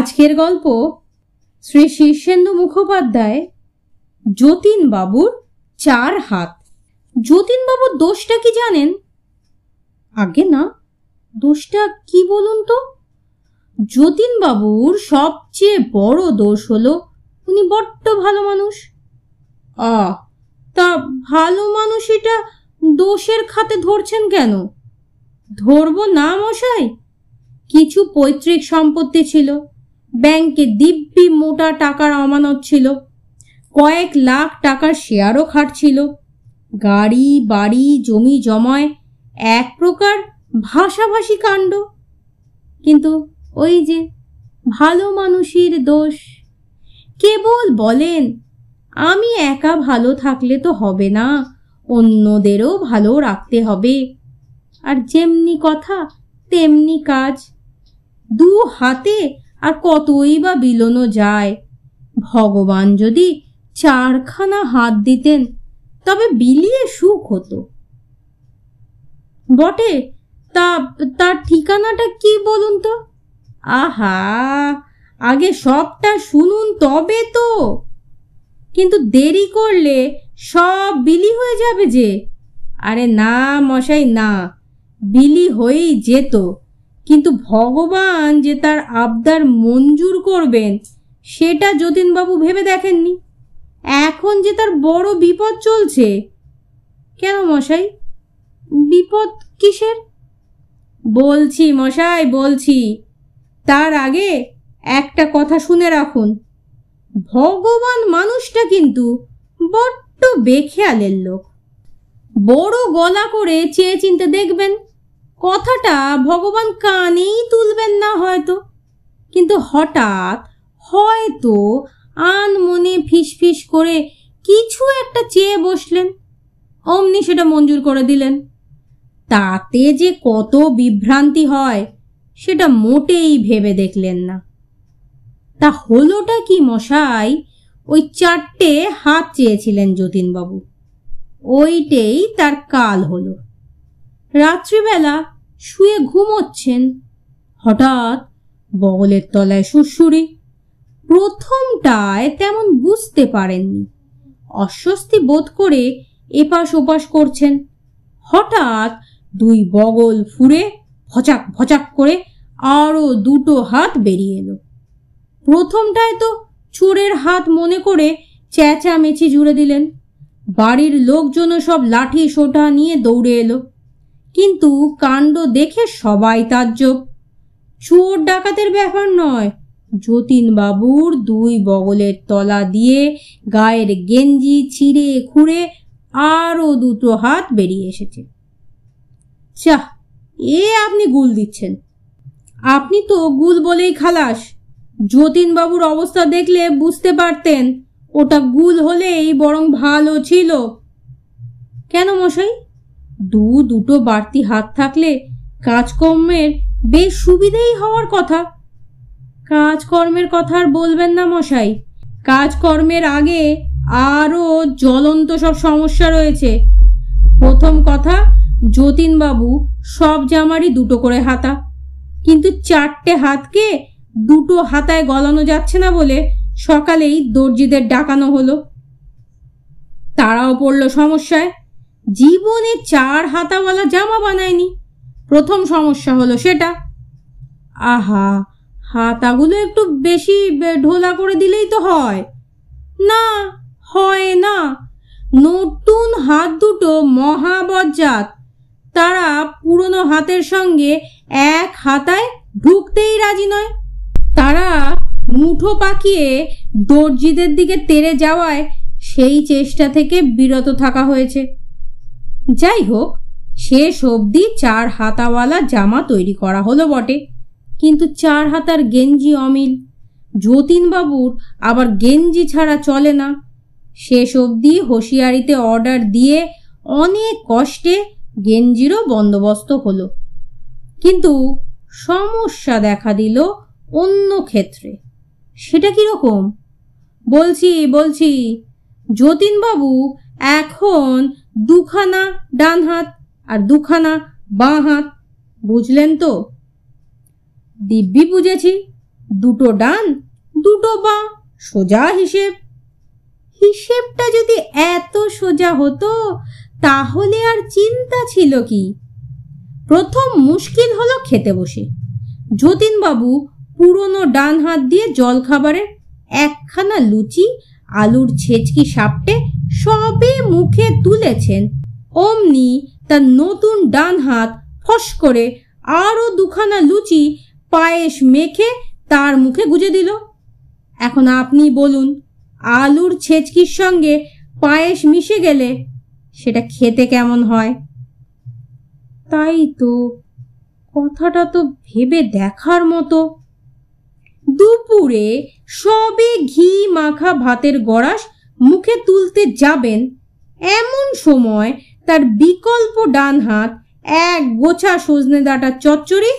আজকের গল্প শ্রী শীর্ষেন্দু মুখোপাধ্যায় যতীন বাবুর চার হাত। যতীন বাবুর দোষটা কি জানেন? আগে না, দোষটা কি বলুন তো? যতীন বাবুর সবচেয়ে বড় দোষ হলো উনি বড্ড ভালো মানুষ। আ তা ভালো মানুষ এটা দোষের খাতে ধরছেন কেন? ধরবো না মশাই, কিছু পৈতৃক সম্পত্তি ছিল। ব্যাংকে দিব্যি মোটা টাকার আমানত ছিল। কয়েক লাখ টাকার শেয়ারও খাটছিল। গাড়ি, বাড়ি, জমি জমায় এক প্রকার ভাষাভাষী কাণ্ড। কিন্তু ওই যে ভালো মানুষের দোষ। কেবল বলেন, আমি একা ভালো থাকলে তো হবে না, অন্যদেরও ভালো রাখতে হবে। আর যেমনি কথা, তেমনি কাজ। দু হাতে আর কতই বা বিলোনো যায়। ভগবান যদি চারখানা হাত দিতেন, তবে বিলিয়ে সুখ হতো। বটে, তা, তার ঠিকানাটা কি বলুন তো? আহা, আগে সবটা শুনুন তবে তো। কিন্তু দেরি করলে সব বিলি হয়ে যাবে যে। আরে না, মশাই, না, বিলি হয়েই যেত। কিন্তু ভগবান যে তার আবদার মঞ্জুর করবেন, সেটা যতীনবাবু ভেবে দেখেননি। এখন যে তার বড় বিপদ চলছে, কেন মশাই? বিপদ কিসের? বলছি মশাই, বলছি, তার আগে একটা কথা শুনে রাখুন। ভগবান মানুষটা কিন্তু বড্ড বেখেয়ালের লোক। বড় গলা করে চেয়ে চিনতে দেখবেন কথাটা ভগবান কানেই তুলবেন না হয়তো। কিন্তু হঠাৎ হয়তো আন মনে ফিসফিস করে কিছু একটা চেয়ে বসলেন। অমনি সেটা মঞ্জুর করে দিলেন। তাতে যে কত বিভ্রান্তি হয়, সেটা মোটেই ভেবে দেখলেন না। তা হলোটা কি মশাই? ওই চারটে হাত চেয়েছিলেন যতীনবাবু। ওইটেই তার কাল হলো। রাত্রিবেলা শুয়ে ঘুমোচ্ছেন হঠাৎ বগলের তলায় সুরসুরি। প্রথমটায় তেমন বুঝতে পারেননি। অস্বস্তি বোধ করে এপাশ ওপাশ করছেন। হঠাৎ দুই বগল ফুরে ভচাক ভচাক করে আরও দুটো হাত বেরিয়ে এলো। প্রথমটায় তো চোরের হাত মনে করে চেঁচামেচি জুড়ে দিলেন। বাড়ির লোকজনও সব লাঠি সোটা নিয়ে দৌড়ে এলো। কিন্তু কাণ্ড দেখে সবাই তাজ্জব। চোর ডাকাতের ব্যাপার নয়। যতীন বাবুর দুই বগলের তলা দিয়ে গায়ের গেঞ্জি ছিঁড়ে খুঁড়ে আরও দুটো হাত বেরিয়ে এসেছে। চাহ, এ আপনি গুল দিচ্ছেন। আপনি তো গুল বলেই খালাস। যতীনবাবুর অবস্থা দেখলে বুঝতে পারতেন, ওটা গুল হলেই বরং ভালো ছিল। কেন মশাই? দু, দুটো বাড়তি হাত থাকলে কাজকর্মের বেশ সুবিধেই হওয়ার কথা। কাজকর্মের কথা আর বলবেন না মশাই। কাজকর্মের আগে আরও জ্বলন্ত সব সমস্যা রয়েছে। প্রথম কথা, যতীনবাবু সব জামারই দুটো করে হাতা। কিন্তু চারটে হাতকে দুটো হাতায় গলানো যাচ্ছে না বলে সকালেই দর্জিদের ডাকানো হলো। তারাও পড়ল সমস্যায়। জীবনে চার হাতাওয়ালা জামা বানায়নি। প্রথম সমস্যা হলো সেটা। আহা, হাতাগুলো একটু বেশি ঢোলা করে দিলেই তো হয়। না হয় না। নতুন হাত দুটো মহাবজ্জাত। তারা পুরনো হাতের সঙ্গে এক হাতায় ঢুকতেই রাজি নয়। তারা মুঠো পাকিয়ে দর্জিদের দিকে তেরে যাওয়ায় সেই চেষ্টা থেকে বিরত থাকা হয়েছে। যাই হোক, শেষ অবধি চার হাতাওয়ালা জামা তৈরি করা হলো বটে। কিন্তু চার হাতার গেঞ্জি অমিল। যতীনবাবুর আবার গেঞ্জি ছাড়া চলে না। শেষ অবধি হুঁশিয়ারিতে অর্ডার দিয়ে অনেক কষ্টে গেঞ্জিরও বন্দোবস্ত হলো। কিন্তু সমস্যা দেখা দিল অন্য ক্ষেত্রে। সেটা কীরকম? বলছি বলছি, যতীনবাবু এখন দুখানা ডান হাত আর দুখানা বাঁ হাত, বুঝলেন তো? দিব্যি বুঝেছি, দুটো ডান, দুটো বাঁ, সোজা হিসেব। হিসেবটা যদি এত সোজা হতো, তাহলে আর চিন্তা ছিল কি? প্রথম মুশকিল হলো খেতে বসে। যতীনবাবু পুরনো ডান হাত দিয়ে জলখাবারের একখানা লুচি আলুর ছেচকি সাপটে সবে মুখে তুলেছেন। অমনি তার নতুন ডান হাত ফস করে আরও দুখানা লুচি পায়েস মেখে তার মুখে গুজে দিল। এখন আপনি বলুন, আলুর ছেচকির সঙ্গে পায়েস মিশে গেলে সেটা খেতে কেমন হয়? তাই তো, কথাটা তো ভেবে দেখার মতো। দুপুরে সবে ঘি মাখা ভাতের গড়াস মুখে তুলতে যাবেন। এমন সময় তার বিকল্প ডান হাত, এক গোছা সজনে ডাঁটা চচ্চড়ি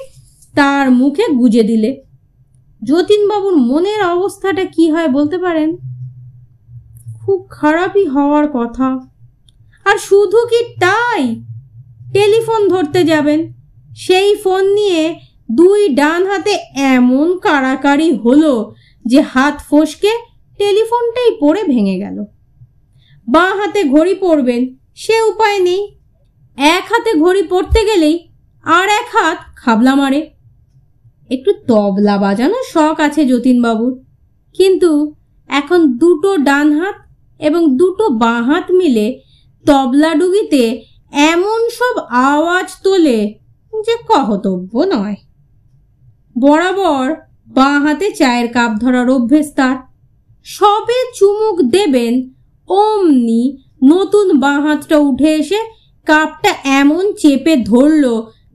তার মুখে গুজে দিলে। যতীনবাবুর মনের অবস্থাটা কি হয় বলতে পারেন? খুব খারাপই হওয়ার কথা। আর শুধু কি তাই? টেলিফোন ধরতে যাবেন। সেই ফোন নিয়ে দুই ডান হাতে এমন কাড়াকাড়ি হলো যে হাত ফসকে টেলিফোনটাই পড়ে ভেঙে গেল। বাঁ হাতে ঘড়ি পরবেন সে উপায় নেই। এক হাতে ঘড়ি পড়তে গেলেই আর এক হাত খাবলা মারে। একটু তবলা বাজানোর শখ আছে যতীনবাবুর। কিন্তু এখন দুটো ডান হাত এবং দুটো বাঁ হাত মিলে তবলা ডুগিতে এমন সব আওয়াজ তোলে যে কহতব্য নয়। বরাবর বাঁ হাতে চায়ের কাপ ধরার অভ্যেস তার। সবে চুমুক দেবেন, অমনি নতুন বাঁ হাতটা উঠে এসে কাপটা এমন চেপে ধরল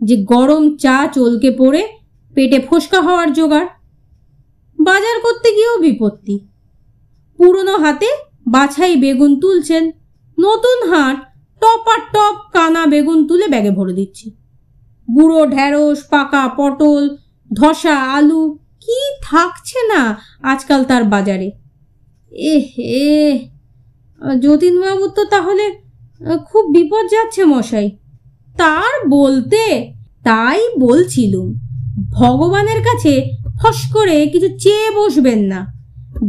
যে গরম চা চলকে পড়ে পেটে ফোসকা হওয়ার জোগাড়। বাজার করতে গিয়েও বিপত্তি। পুরনো হাতে বাছাই বেগুন তুলছেন, নতুন হাট টপার টপ কানা বেগুন তুলে ব্যাগে ভরে দিচ্ছি। বুড়ো ঢেঁড়স পাকা পটল ধসা, আলু, কি থাকছে না আজকাল তার বাজারে? এ হে যতীনবাবুর তো তাহলে খুব বিপদ যাচ্ছে মশাই। তার বলতে তাই বলছিলুম, ভগবানের কাছে ফস করে কিছু চেয়ে বসবেন না।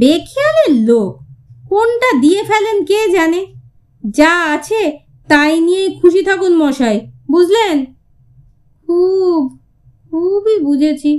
বেখেয়ালের লোক, কোনটা দিয়ে ফেলেন কে জানে? যা আছে তাই নিয়েই খুশি থাকুন মশাই, বুঝলেন? খুব খুবই বুঝেছি।